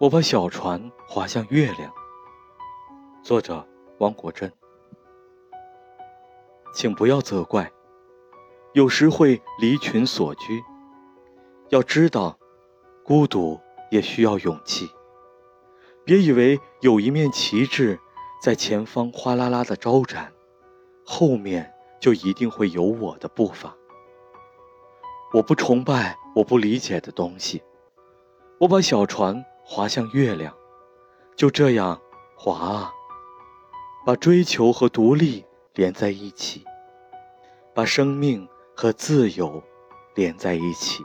我把小船划向月亮。作者：汪国真。请不要责怪，有时会离群索居。要知道，孤独也需要勇气。别以为有一面旗帜在前方哗啦啦的招展，后面就一定会有我的步伐。我不崇拜我不理解的东西，我把小船滑向月亮，就这样滑啊，把追求和独立连在一起，把生命和自由连在一起。